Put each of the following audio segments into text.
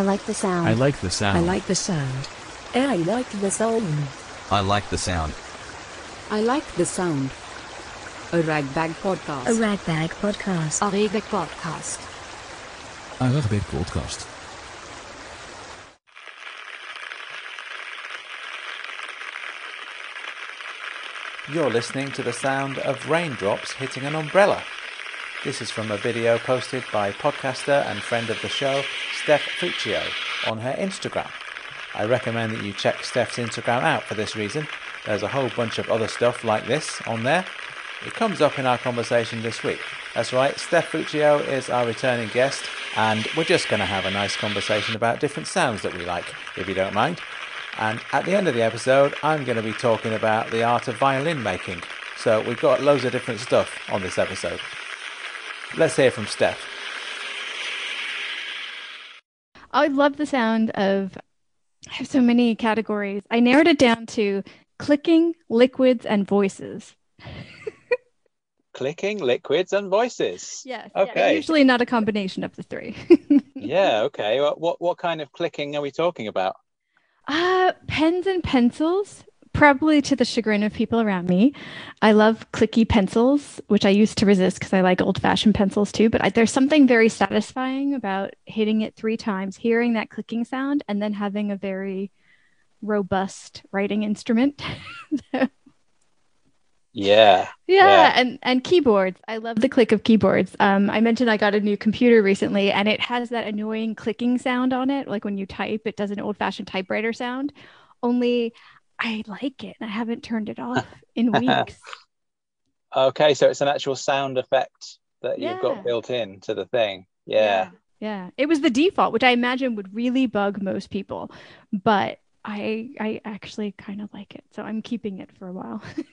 I like the sound. I like the sound. I like the sound. I like the sound. I like the sound. I like the sound. A ragbag podcast. A ragbag podcast. A ragbag podcast. A ragbag podcast. You're listening to the sound of raindrops hitting an umbrella. This is from a video posted by podcaster and friend of the show, Steph Fuccio, on her Instagram. I recommend that you check Steph's Instagram out for this reason. There's a whole bunch of other stuff like this on there. It comes up in our conversation this week. That's right, Steph Fuccio is our returning guest, and we're just going to have a nice conversation about different sounds that we like, if you don't mind. And at the end of the episode, I'm going to be talking about the art of violin making. So we've got loads of different stuff on this episode. Let's hear from Steph. I love the sound of. I have so many categories. I narrowed it down to clicking, liquids, and voices. Clicking, liquids, and voices. Yes. Okay. usually not a combination of the three. yeah. Okay. What, what what kind of clicking are we talking about? Uh, pens and pencils, probably to the chagrin of people around me. I love clicky pencils, which I used to resist because I like old fashioned pencils too. But I, there's something very satisfying about hitting it three times, hearing that clicking sound, and then having a very robust writing instrument. Yeah. Yeah, Yeah. and and keyboards. I love the click of keyboards. Um, I mentioned I got a new computer recently, and it has that annoying clicking sound on it. Like when you type, it does an old-fashioned typewriter sound. Only I like it, and I haven't turned it off in weeks. Okay. So it's an actual sound effect that you've got built into the thing. Yeah. yeah, It was the default, which I imagine would really bug most people, but I I actually kind of like it, so I'm keeping it for a while.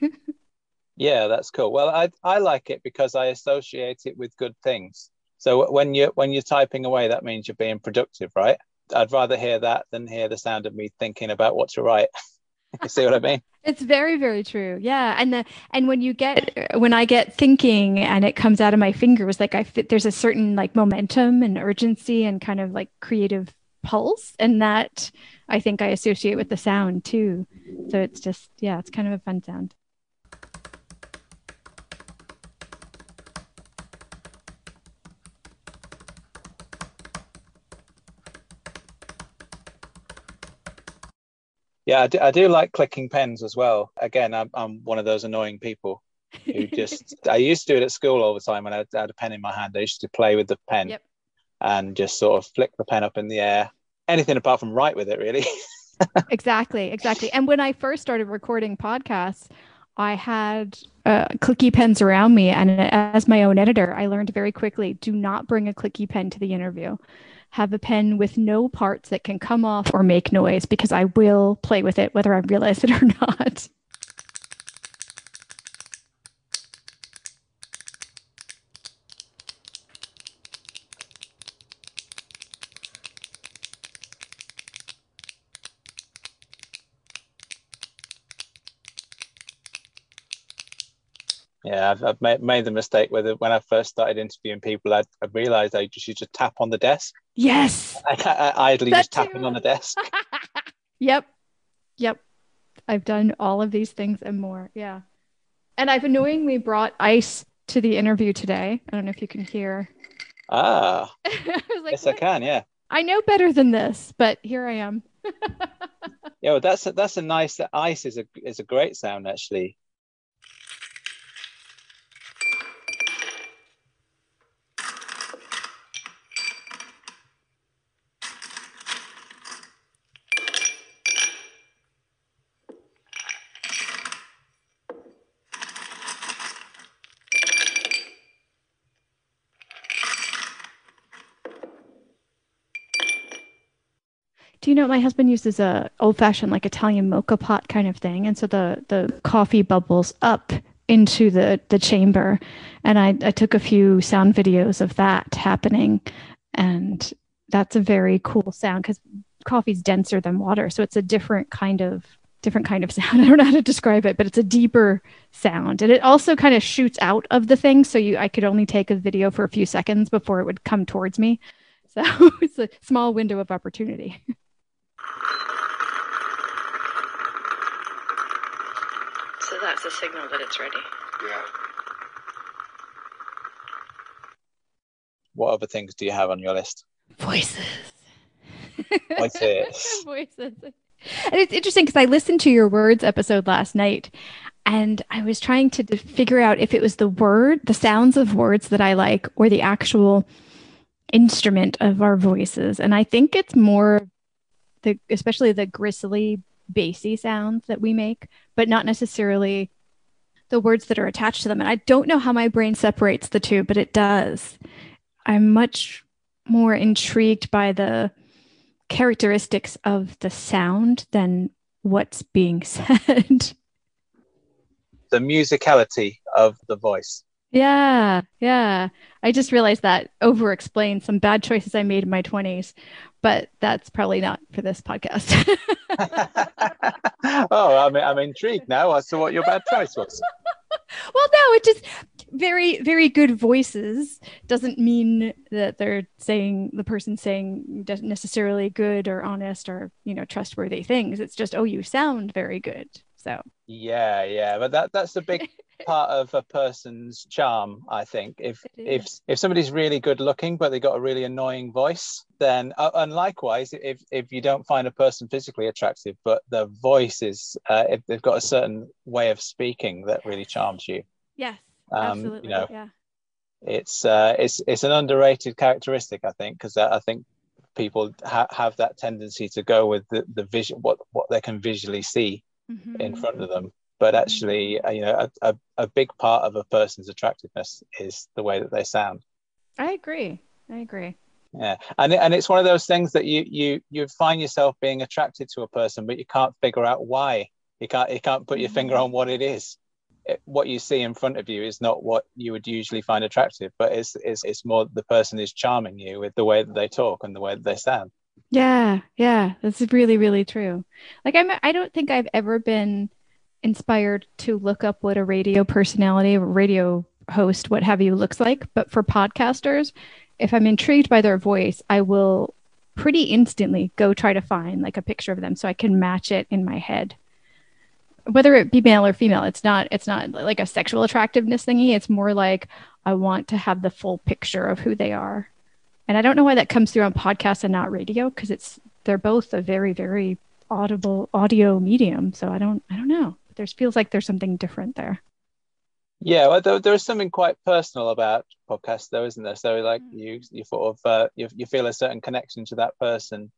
Yeah, that's cool. Well, I I like it because I associate it with good things. So when you when you're typing away, that means you're being productive, right? I'd rather hear that than hear the sound of me thinking about what to write. see what I mean? It's very, very true. Yeah, and the and when you get when I get thinking and it comes out of my fingers, like I fit, there's a certain like momentum and urgency and kind of like creative pulse, and that I think I associate with the sound too. So it's just yeah, it's kind of a fun sound. Yeah, I do, I do like clicking pens as well. Again, I'm, I'm one of those annoying people who just, I used to do it at school all the time when I had, I had a pen in my hand. I used to play with the pen Yep. and just sort of flick the pen up in the air. Anything apart from write with it, really. exactly, exactly. And when I first started recording podcasts, I had uh, clicky pens around me, and as my own editor, I learned very quickly: do not bring a clicky pen to the interview. Have a pen with no parts that can come off or make noise, because I will play with it whether I realize it or not. I've, I've made, made the mistake where the, when I first started interviewing people, I, I realized I just used to tap on the desk. Yes. I, I, idly That just tapping on the desk. Yep. Yep. I've done all of these things and more. Yeah. And I've annoyingly brought ice to the interview today. I don't know if you can hear. Ah, I like, yes, I can. Yeah, I know better than this, but here I am. yeah. Well, that's a, that's a nice. Ice is a is a great sound actually. Know my husband uses a old fashioned like Italian moka pot kind of thing, and so the the coffee bubbles up into the the chamber, and I I took a few sound videos of that happening, and that's a very cool sound because coffee's denser than water, so it's a different kind of different kind of sound. I don't know how to describe it, but it's a deeper sound, and it also kind of shoots out of the thing, so you I could only take a video for a few seconds before it would come towards me So it's a small window of opportunity. So that's a signal that it's ready. Yeah. What other things do you have on your list? Voices. Voices. Voices. And it's interesting because I listened to your words episode last night and I was trying to d- figure out if it was the word, the sounds of words that I like, or the actual instrument of our voices. And I think it's more the, especially the gristly, bassy sounds that we make, but not necessarily the words that are attached to them. And I don't know how my brain separates the two, but it does. I'm much more intrigued by the characteristics of the sound than what's being said. The musicality of the voice. Yeah, yeah. I just realized that over explained some bad choices I made in my 20s, but that's probably not for this podcast. oh, I'm, I'm intrigued now as to what your bad choice was. well, no, it just very, very good voices doesn't mean that they're saying the person saying doesn't necessarily good or honest or you know trustworthy things. It's just oh, you sound very good. So Yeah, yeah, but that that's a big part of a person's charm, I think. If if if somebody's really good looking but they got a really annoying voice, then uh, and likewise, if if you don't find a person physically attractive but their voice is, uh, if they've got a certain way of speaking that really charms you, yes, Um, absolutely, you know, yeah. it's uh, it's it's an underrated characteristic, I think, because I think people ha- have that tendency to go with the, the vision, what what they can visually see in Mhm. in front of them. But actually, uh, you know, a, a, a big part of a person's attractiveness is the way that they sound. I agree. I agree. Yeah, and and it's one of those things that you you you find yourself being attracted to a person, but you can't figure out why. You can't you can't put your finger on what it is. It, what you see in front of you is not what you would usually find attractive, but it's it's it's more the person is charming you with the way that they talk and the way that they sound. Yeah, yeah, that's really, really true. Like I'm, I don't think I've ever been inspired to look up what a radio personality, radio host, what have you, looks like. But for podcasters, if I'm intrigued by their voice, I will pretty instantly go try to find like a picture of them so I can match it in my head. Whether it be male or female, it's not it's not like a sexual attractiveness thingy. It's more like I want to have the full picture of who they are. And I don't know why that comes through on podcast and not radio because it's they're both a very very audible audio medium. So I don't I don't know. There feels like there's something different there. Yeah, well, there, there's something quite personal about podcasts, though, isn't there? So, like, you you sort of uh, you you feel a certain connection to that person,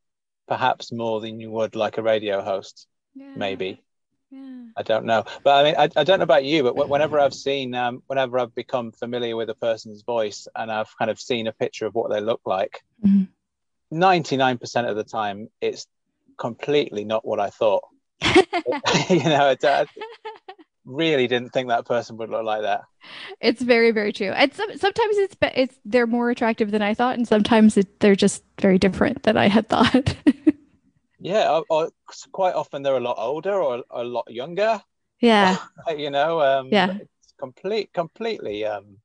perhaps more than you would like a radio host. Maybe Yeah. I don't know, but I mean, I, I don't know about you, but whenever I've seen, um, whenever I've become familiar with a person's voice and I've kind of seen a picture of what they look like, Mhm. 99% of the time, it's completely not what I thought. you know, I, I really didn't think that person would look like that. It's very very true. And some, sometimes it's it's they're more attractive than I thought, and sometimes it, they're just very different than I had thought. Yeah, or, or quite often they're a lot older or a lot younger. yeah. You know, um, Yeah. it's complete, completely, um,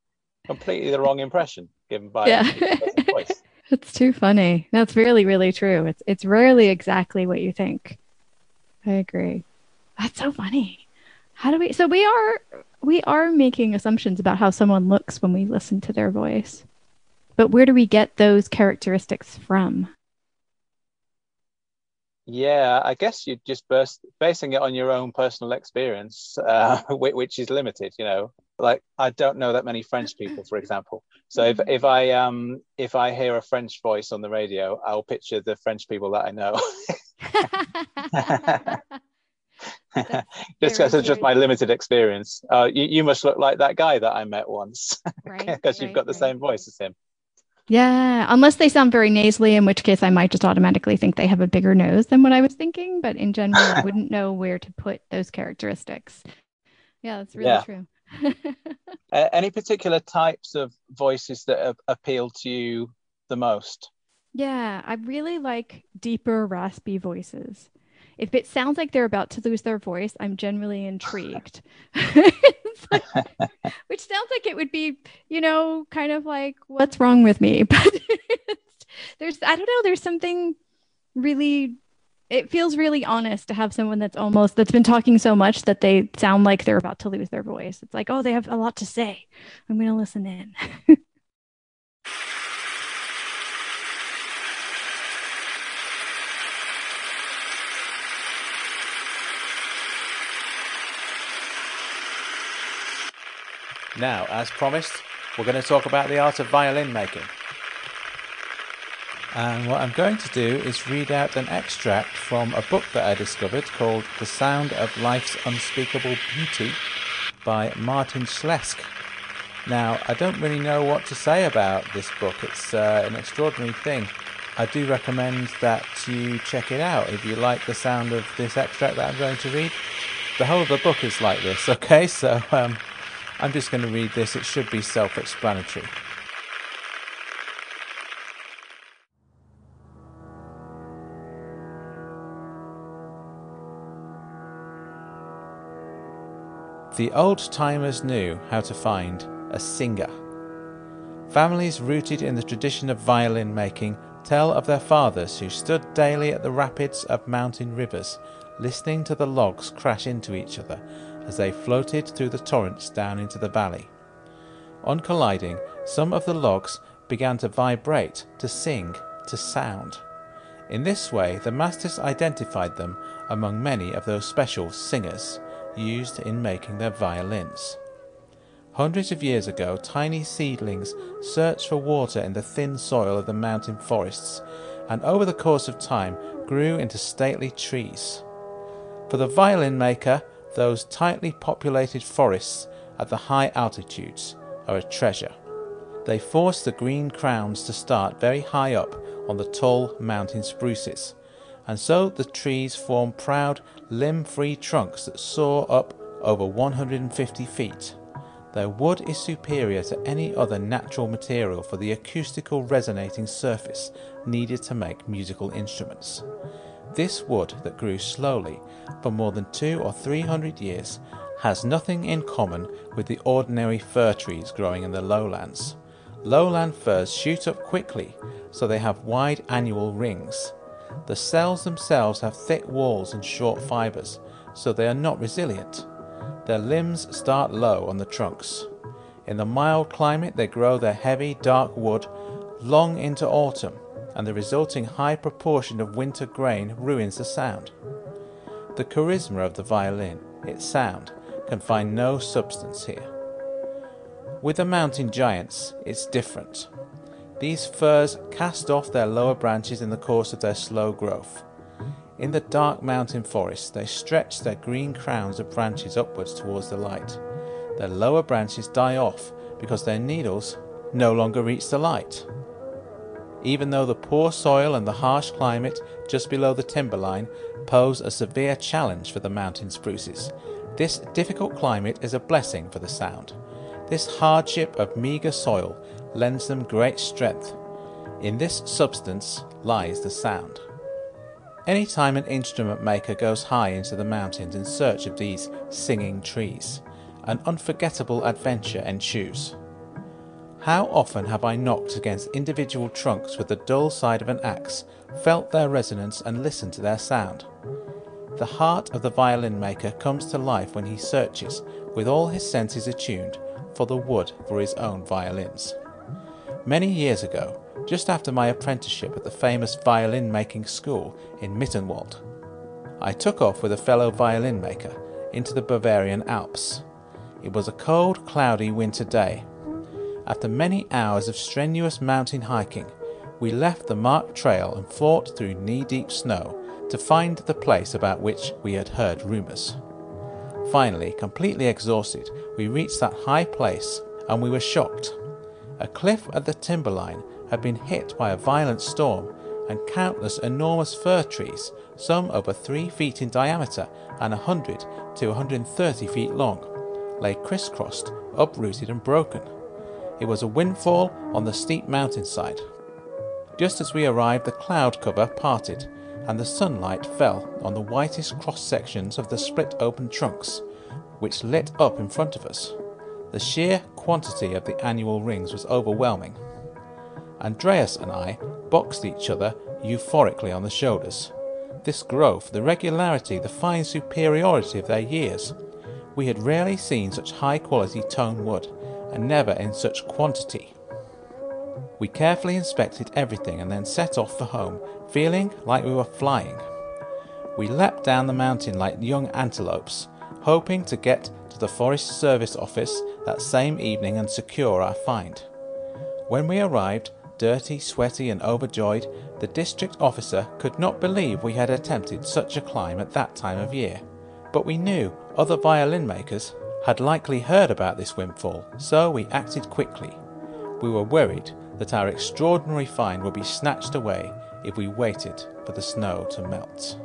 completely the wrong impression given by Yeah. the voice. It's too funny. That's really, really true. It's it's rarely exactly what you think. I agree. That's so funny. How do we so we are we are making assumptions about how someone looks when we listen to their voice. But where do we get those characteristics from? Yeah, I guess you're just burst, basing it on your own personal experience, uh, which is limited. You know, like I don't know that many French people, for example. So if if I um if I hear a French voice on the radio, I'll picture the French people that I know. just because of just my limited experience. Uh, you, you must look like that guy that I met once right. because you've right, got the right. same voice as him. Yeah, unless they sound very nasally, in which case I might just automatically think they have a bigger nose than what I was thinking. But in general, I wouldn't know where to put those characteristics. Yeah, that's really Yeah. true. Uh, any particular types of voices that a- appeal to you the most? yeah, I really like deeper, raspy voices. If it sounds like they're about to lose their voice, I'm generally intrigued. Like- which sounds like it would be, you know, kind of like, what's wrong with me? But there's I don't know, there's something really it feels really honest to have someone that's almost that's been talking so much that they sound like they're about to lose their voice. It's like, oh, they have a lot to say. I'm going to listen in. Now, as promised, we're going to talk about the art of violin making. And what I'm going to do is read out an extract from a book that I discovered called The Sound of Life's Unspeakable Beauty by Martin Schleske. Now, I don't really know what to say about this book. It's uh, an extraordinary thing. I do recommend that you check it out if you like the sound of this extract that I'm going to read. The whole of the book is like this, okay? So um, I'm just going to read this. It should be self explanatory. The old timers knew how to find a singer. Families rooted in the tradition of violin making tell of their fathers who stood daily at the rapids of mountain rivers, listening to the logs crash into each other as they floated through the torrents down into the valley. On colliding, some of the logs began to vibrate, to sing, to sound. In this way, the masters identified them among many of those special singers used in making their violins. Hundreds of years ago, tiny seedlings searched for water in the thin soil of the mountain forests, and over the course of time grew into stately trees. For the violin maker, those tightly populated forests at the high altitudes are a treasure. They force the green crowns to start very high up on the tall mountain spruces, and so the trees form proud, limb free trunks that soar up over 150 feet. Their wood is superior to any other natural material for the acoustical resonating surface needed to make musical instruments. This wood that grew slowly for more than two or three hundred years has nothing in common with the ordinary fir trees growing in the lowlands. Lowland firs shoot up quickly, so they have wide annual rings. The cells themselves have thick walls and short fibers, so they are not resilient. Their limbs start low on the trunks. In the mild climate, they grow their heavy, dark wood long into autumn, and the resulting high proportion of winter grain ruins the sound. The charisma of the violin, its sound, can find no substance here. With the mountain giants, it's different. These firs cast off their lower branches in the course of their slow growth. In the dark mountain forest, they stretch their green crowns of branches upwards towards the light. Their lower branches die off because their needles no longer reach the light. Even though the poor soil and the harsh climate just below the timberline pose a severe challenge for the mountain spruces, this difficult climate is a blessing for the sound. This hardship of meagre soil lends them great strength. In this substance lies the sound. Any time an instrument maker goes high into the mountains in search of these singing trees, an unforgettable adventure ensues. How often have I knocked against individual trunks with the dull side of an axe, felt their resonance, and listened to their sound? The heart of the violin maker comes to life when he searches, with all his senses attuned, for the wood for his own violins. Many years ago, just after my apprenticeship at the famous violin making school in Mittenwald, I took off with a fellow violin maker into the Bavarian Alps. It was a cold, cloudy winter day. After many hours of strenuous mountain hiking, we left the marked trail and fought through knee deep snow to find the place about which we had heard rumours. Finally, completely exhausted, we reached that high place and we were shocked. A cliff at the timberline had been hit by a violent storm, and countless enormous fir trees, some over three feet in diameter and a hundred to a 130 feet long, lay crisscrossed, uprooted, and broken. It was a windfall on the steep mountainside. Just as we arrived, the cloud cover parted, and the sunlight fell on the whitest cross sections of the split open trunks, which lit up in front of us. The sheer quantity of the annual rings was overwhelming. Andreas and I boxed each other euphorically on the shoulders. This growth, the regularity, the fine superiority of their years. We had rarely seen such high quality tone wood, and never in such quantity. We carefully inspected everything and then set off for home, feeling like we were flying. We leapt down the mountain like young antelopes, hoping to get to the Forest Service office that same evening and secure our find. When we arrived, dirty, sweaty, and overjoyed, the district officer could not believe we had attempted such a climb at that time of year. But we knew other violin makers had likely heard about this windfall, so we acted quickly. We were worried that our extraordinary find would be snatched away if we waited for the snow to melt.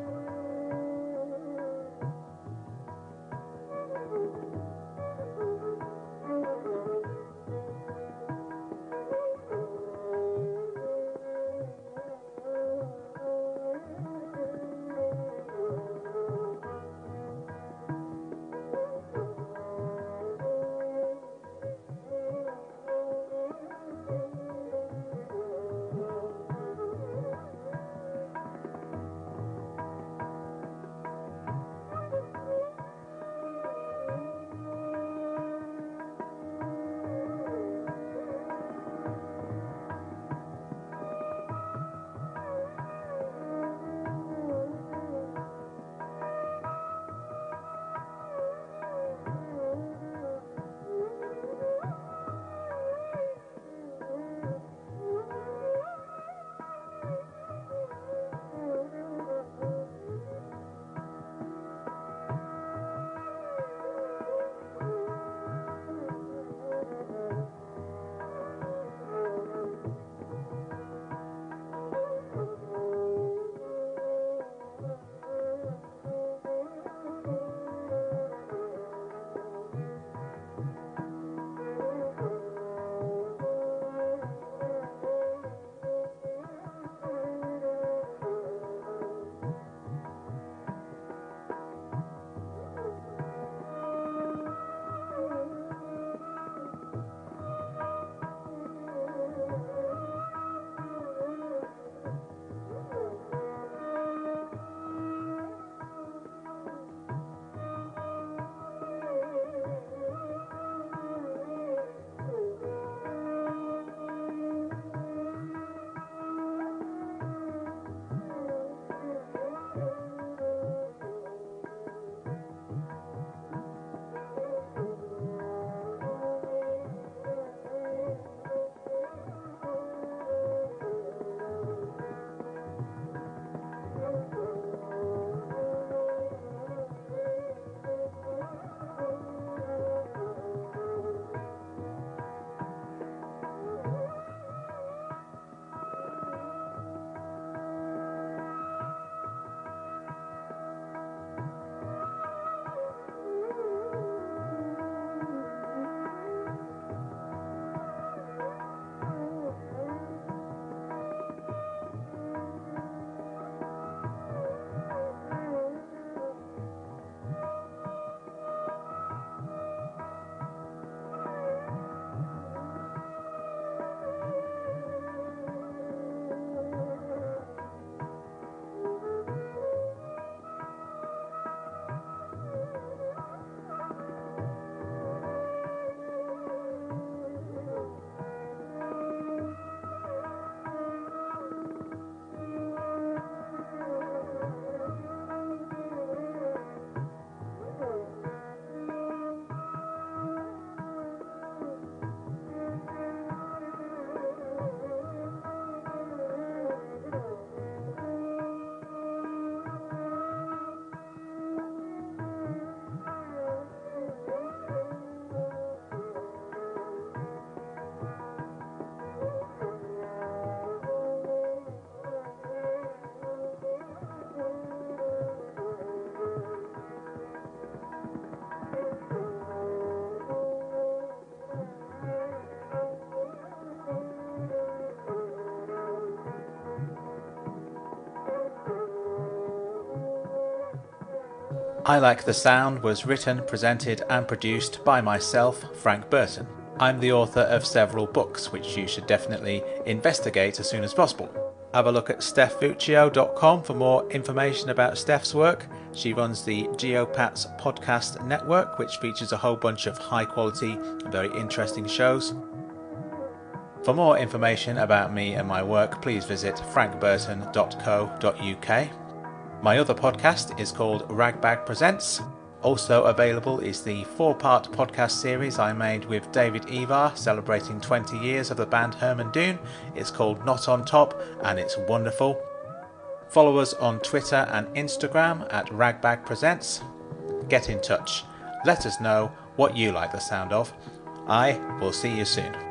I Like the Sound was written, presented, and produced by myself, Frank Burton. I'm the author of several books, which you should definitely investigate as soon as possible. Have a look at stephfuccio.com for more information about Steph's work. She runs the Geopats podcast network, which features a whole bunch of high quality very interesting shows. For more information about me and my work, please visit frankburton.co.uk. My other podcast is called Ragbag Presents. Also available is the four part podcast series I made with David Evar celebrating 20 years of the band Herman Doon. It's called Not on Top and it's wonderful. Follow us on Twitter and Instagram at Ragbag Presents. Get in touch. Let us know what you like the sound of. I will see you soon.